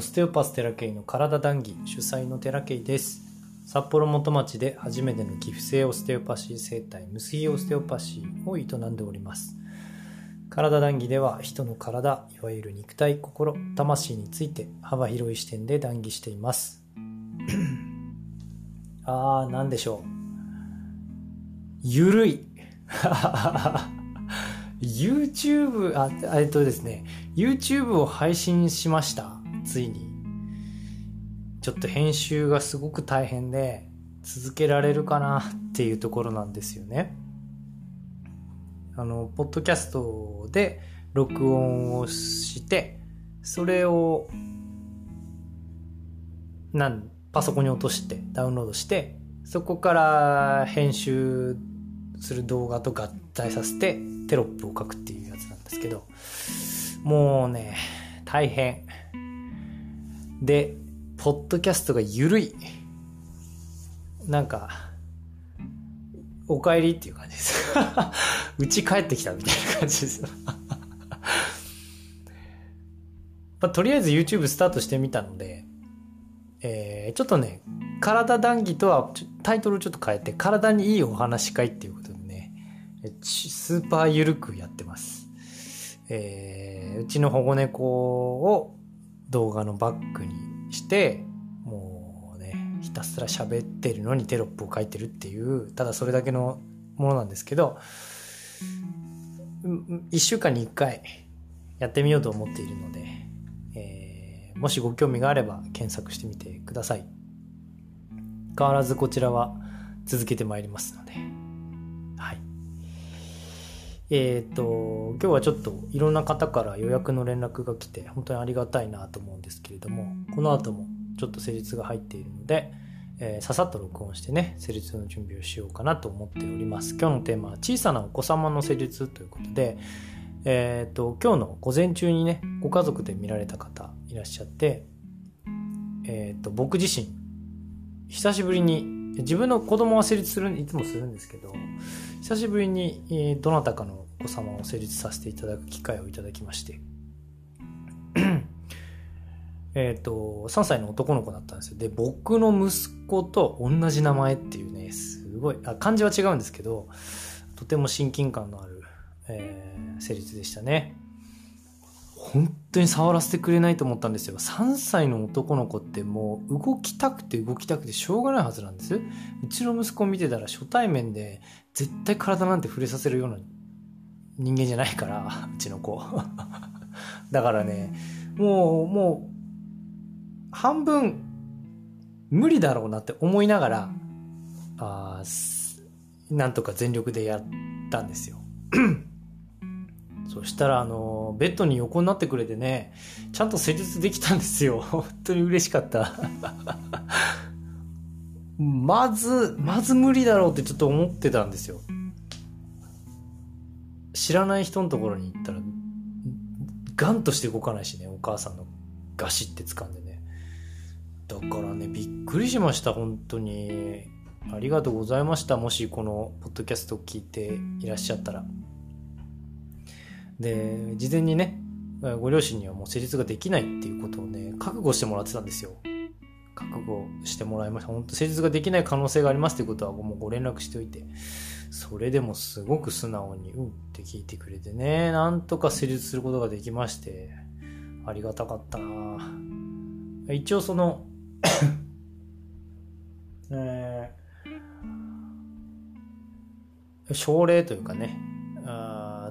オステオパステラケイの体談義主催のテラケイです。札幌元町で初めての寄付性オステオパシー生態無水オステオパシーを営んでおります。体談義では人の体いわゆる肉体心。魂について幅広い視点で談義しています。あー何でしょう。ゆるい YouTube、あ、えっとですね、YouTube を配信しました。ついに。ちょっと編集がすごく大変で、続けられるかなっていうところなんですよね。あの、ポッドキャストで録音をして、それを、なん、パソコンに落として、ダウンロードして、そこから編集する動画と合体させてテロップを書くっていうやつなんですけど、もうね、大変。で、ポッドキャストが緩い。なんか、お帰りっていう感じです。うち帰ってきたみたいな感じです まあ、とりあえず YouTube スタートしてみたので、えー、ちょっとね、体談義とはタイトルちょっと変えて、体にいいお話会っていうことでね、スーパーゆるくやってます。えー、うちの保護猫を動画のバックにして、もうね、ひたすら喋ってるのにテロップを書いてるっていう、ただそれだけのものなんですけど、一週間に一回やってみようと思っているので、えー、もしご興味があれば検索してみてください。変わらずこちらは続けてまいりますので。はい。えっ、と、今日はちょっといろんな方から予約の連絡が来て、本当にありがたいなと思うんですけれども、この後もちょっと施術が入っているので、えー、ささっと録音してね、施術の準備をしようかなと思っております。今日のテーマは小さなお子様の施術ということで、えっ、と、今日の午前中にね、ご家族で見られた方いらっしゃって、えっ、と、僕自身、久しぶりに、自分の子供は成立する、いつもするんですけど、久しぶりに、え、どなたかのお子様を成立させていただく機会をいただきまして、えっと、3歳の男の子だったんですよ。で、僕の息子と同じ名前っていうね、すごい、あ漢字は違うんですけど、とても親近感のある、えー、成立でしたね。本当に触らせてくれないと思ったんですよ。3歳の男の子ってもう動きたくて動きたくてしょうがないはずなんです。うちの息子を見てたら初対面で絶対体なんて触れさせるような人間じゃないから、うちの子。だからね、もう、もう、半分無理だろうなって思いながら、あなんとか全力でやったんですよ。そしたら、あの、ベッドに横になってくれてね、ちゃんと施術できたんですよ。本当に嬉しかった。まず、まず無理だろうってちょっと思ってたんですよ。知らない人のところに行ったら、ガンとして動かないしね、お母さんのガシって掴んでね。だからね、びっくりしました、本当に。ありがとうございました。もしこのポッドキャストを聞いていらっしゃったら。で、事前にね、ご両親にはもう成立ができないっていうことをね、覚悟してもらってたんですよ。覚悟してもらいました。本当成立ができない可能性がありますっていうことはもうご連絡しておいて、それでもすごく素直に、うんって聞いてくれてね、なんとか成立することができまして、ありがたかったな一応その えー、症例というかね、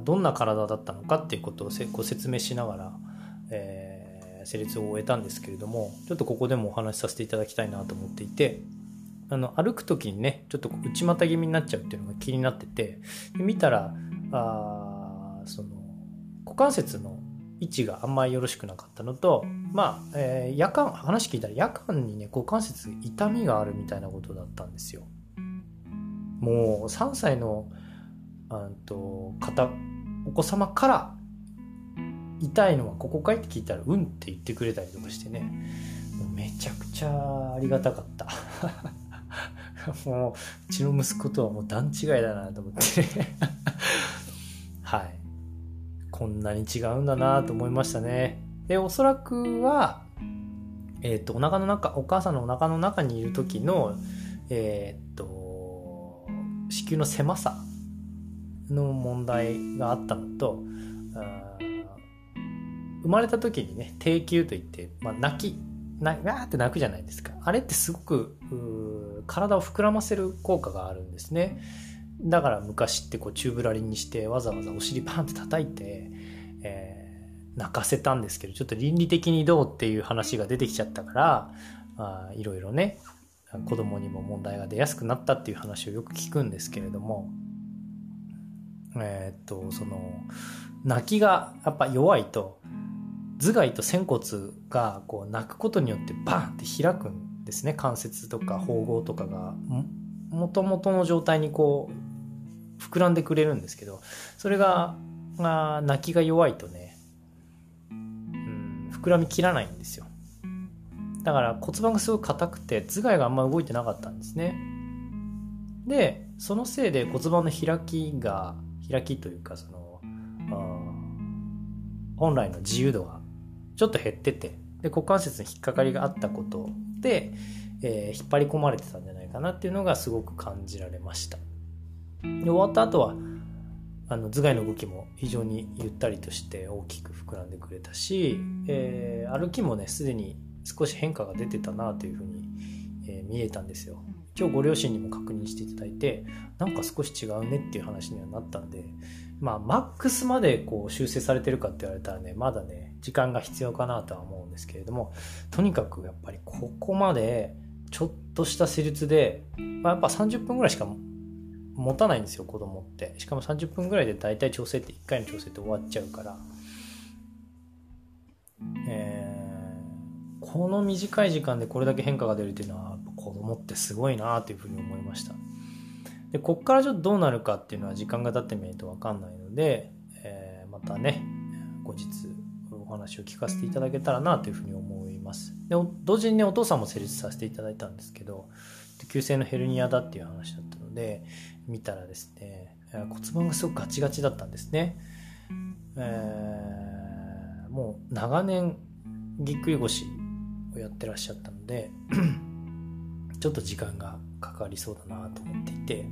どんな体だったのかっていうことをご説明しながら、えー、成立を終えたんですけれども、ちょっとここでもお話しさせていただきたいなと思っていて、あの、歩く時にね、ちょっと内股気味になっちゃうっていうのが気になってて、で見たら、あその、股関節の位置があんまりよろしくなかったのと、まあ、えー、夜間、話聞いたら夜間にね、股関節痛みがあるみたいなことだったんですよ。もう3歳の、あと、方、お子様から痛いのはここかいって聞いたらうんって言ってくれたりとかしてね。めちゃくちゃありがたかった。もううちの息子とはもう段違いだなと思って。はい。こんなに違うんだなと思いましたね。でおそらくはえっ、とお腹の中お母さんのお腹の中にいる時のえっ、と子宮の狭さの問題があったのと生まれた時にね低級といって、まあ、泣きなわーって泣くじゃないですか。あれってすごく体を膨らませる効果があるんですね。だから昔ってこうチューブラリンにしてわざわざお尻パンって叩いて、えー、泣かせたんですけどちょっと倫理的にどうっていう話が出てきちゃったからあいろいろね子供にも問題が出やすくなったっていう話をよく聞くんですけれどもえー、っとその泣きがやっぱ弱いと頭蓋と仙骨がこう泣くことによってバンって開くんですね。関節とか縫合とかがもともとの状態にこう膨らんでくれるんですけどそれがが泣きが弱いとね、うん、膨らみきらないんですよ。だから骨盤がすごい硬くて頭蓋があんま動いてなかったんですね。でそのせいで骨盤の開きが開きというかその本来の自由度がちょっと減っててで股関節に引っかかりがあったことで、えー、引っ張り込まれてたんじゃないかなっていうのがすごく感じられました。で終わった後はあの頭蓋の動きも非常にゆったりとして大きく膨らんでくれたし、えー、歩きもねすでに少し変化が出てたなというふうに、えー、見えたんですよ。今日ご両親にも確認していただいてなんか少し違うねっていう話にはなったんでまあマックスまでこう修正されてるかって言われたらねまだね時間が必要かなとは思うんですけれどもとにかくやっぱりここまでちょっとした施術で、まあ、やっぱ30分ぐらいしか持たないんですよ子供って。しかも30分ぐらいで大体調整って1回の調整って終わっちゃうから。えー、この短い時間でこれだけ変化が出るっていうのは子供ってすごいなというふうに思いました。でこっからちょっとどうなるかっていうのは時間が経ってみないと分かんないので、えー、またね後日お話を聞かせていただけたらなというふうに思います。で同時にねお父さんも成立させていただいたんですけど急性のヘルニアだっていう話だったので見たらですね骨盤がすごくガチガチだったんですね、えー、もう長年ぎっくり腰をやってらっしゃったのでちょっと時間がかかりそうだなと思っていて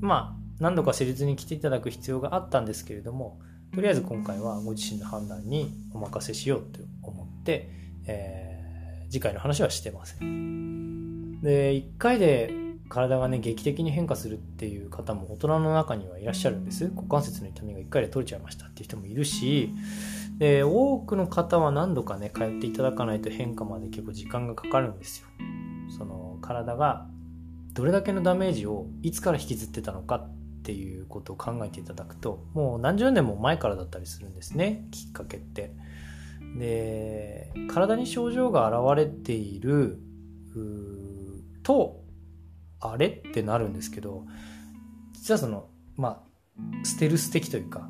まあ何度か施術に来ていただく必要があったんですけれどもとりあえず今回はご自身の判断にお任せしようと思って、えー、次回の話はしてません。で、1回で体がね、劇的に変化するっていう方も大人の中にはいらっしゃるんです。股関節の痛みが1回で取れちゃいましたっていう人もいるし、で、多くの方は何度かね、通っていただかないと変化まで結構時間がかかるんですよ。体がどれだけのダメージをいつから引きずってたのかっていうことを考えていただくともう何十年も前からだったりするんですねきっかけって。で体に症状が現れているとあれってなるんですけど実はそのまあステルス的というか、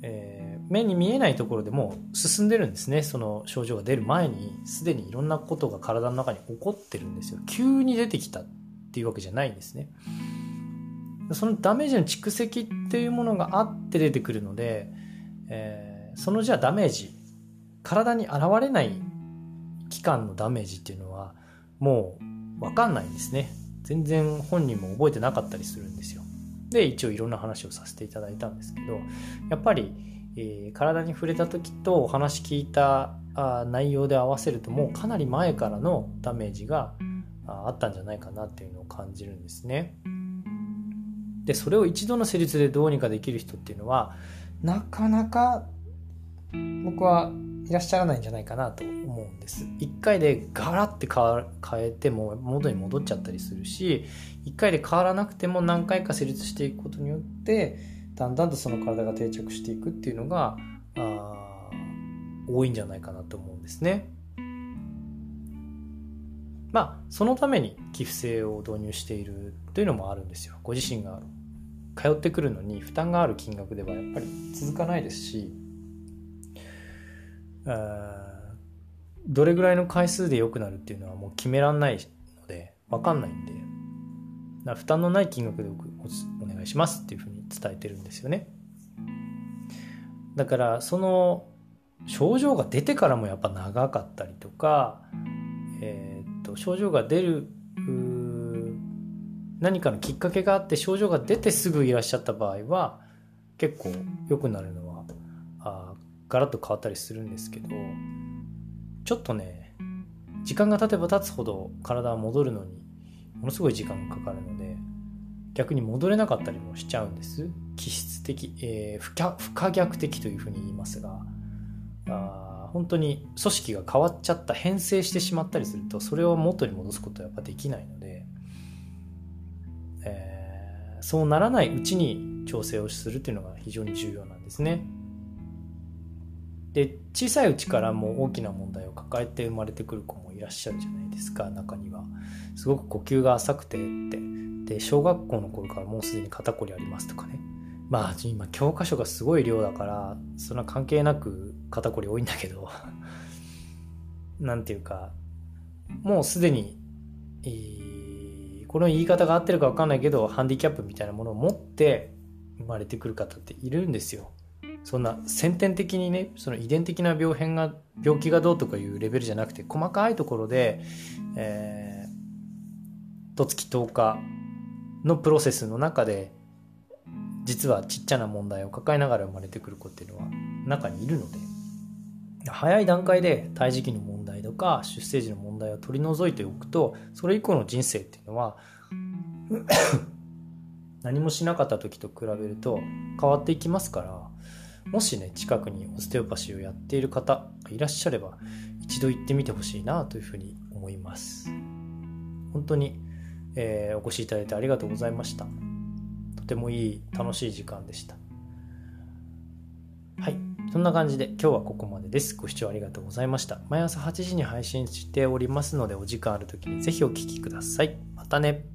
えー、目に見えないところでも進んでるんですね。その症状が出る前にすでにいろんなことが体の中に起こってるんですよ。急に出てきたっていうわけじゃないんですね。そのダメージの蓄積っていうものがあって出てくるので、えー、そのじゃあダメージ体に現れない期間のダメージっていうのはもう分かんないんですね。全然本人も覚えてなかったりするんですよ。で一応いろんな話をさせていただいたんですけどやっぱり、えー、体に触れた時とお話聞いたあ内容で合わせるともうかなり前からのダメージがあったんじゃないかなっていうのを感じるんですね。でそれを一度の施術でどうにかできる人っていうのはなかなか僕はいらっしゃらないんじゃないかなと思うんです一回でガラッて変えても元に戻っちゃったりするし一回で変わらなくても何回か施術していくことによってだんだんとその体が定着していくっていうのがあ多いんじゃないかなと思うんですね。まあそのために寄付制を導入しているというのもあるんですよ。ご自身が通ってくるのに負担がある金額ではやっぱり続かないですしどれぐらいの回数で良くなるっていうのはもう決めらんないので分かんないんで。負担のない金額でお願いしますっていうふうに伝えてるんですよね。だからその症状が出てからもやっぱ長かったりとか、えー、っと症状が出る何かのきっかけがあって症状が出てすぐいらっしゃった場合は結構良くなるのはあガラッと変わったりするんですけどちょっとね時間が経てば経つほど体は戻るのにものすごい時間がかかるので逆に戻れなかったりもしちゃうんです気質的、えー、不可不可逆的というふうに言いますがあ本当に組織が変わっちゃった変性してしまったりするとそれを元に戻すことはやっぱできないので、えー、そうならないうちに調整をするっていうのが非常に重要なんですね。で小さいうちからもう大きな問題を抱えて生まれてくる子もいらっしゃるじゃないですか中には。すごく呼吸が浅くてって。で小学校の頃からもうすでに肩こりありますとかね。まあ今教科書がすごい量だからそんな関係なく肩こり多いんだけど 何て言うかもうすでに、えー、この言い方が合ってるか分かんないけどハンディキャップみたいなものを持って生まれてくる方っているんですよ。そんな先天的にねその遺伝的な病変が病気がどうとかいうレベルじゃなくて細かいところで、えー、とつき10日のプロセスの中で実はちっちゃな問題を抱えながら生まれてくる子っていうのは中にいるので早い段階で胎児期の問題とか出生時の問題を取り除いておくとそれ以降の人生っていうのは 何もしなかった時と比べると変わっていきますからもしね、近くにオステオパシーをやっている方がいらっしゃれば、一度行ってみてほしいなというふうに思います。本当に、えー、お越しいただいてありがとうございました。とてもいい、楽しい時間でした。はい。そんな感じで今日はここまでです。ご視聴ありがとうございました。毎朝8時に配信しておりますので、お時間ある時にぜひお聴きください。またね。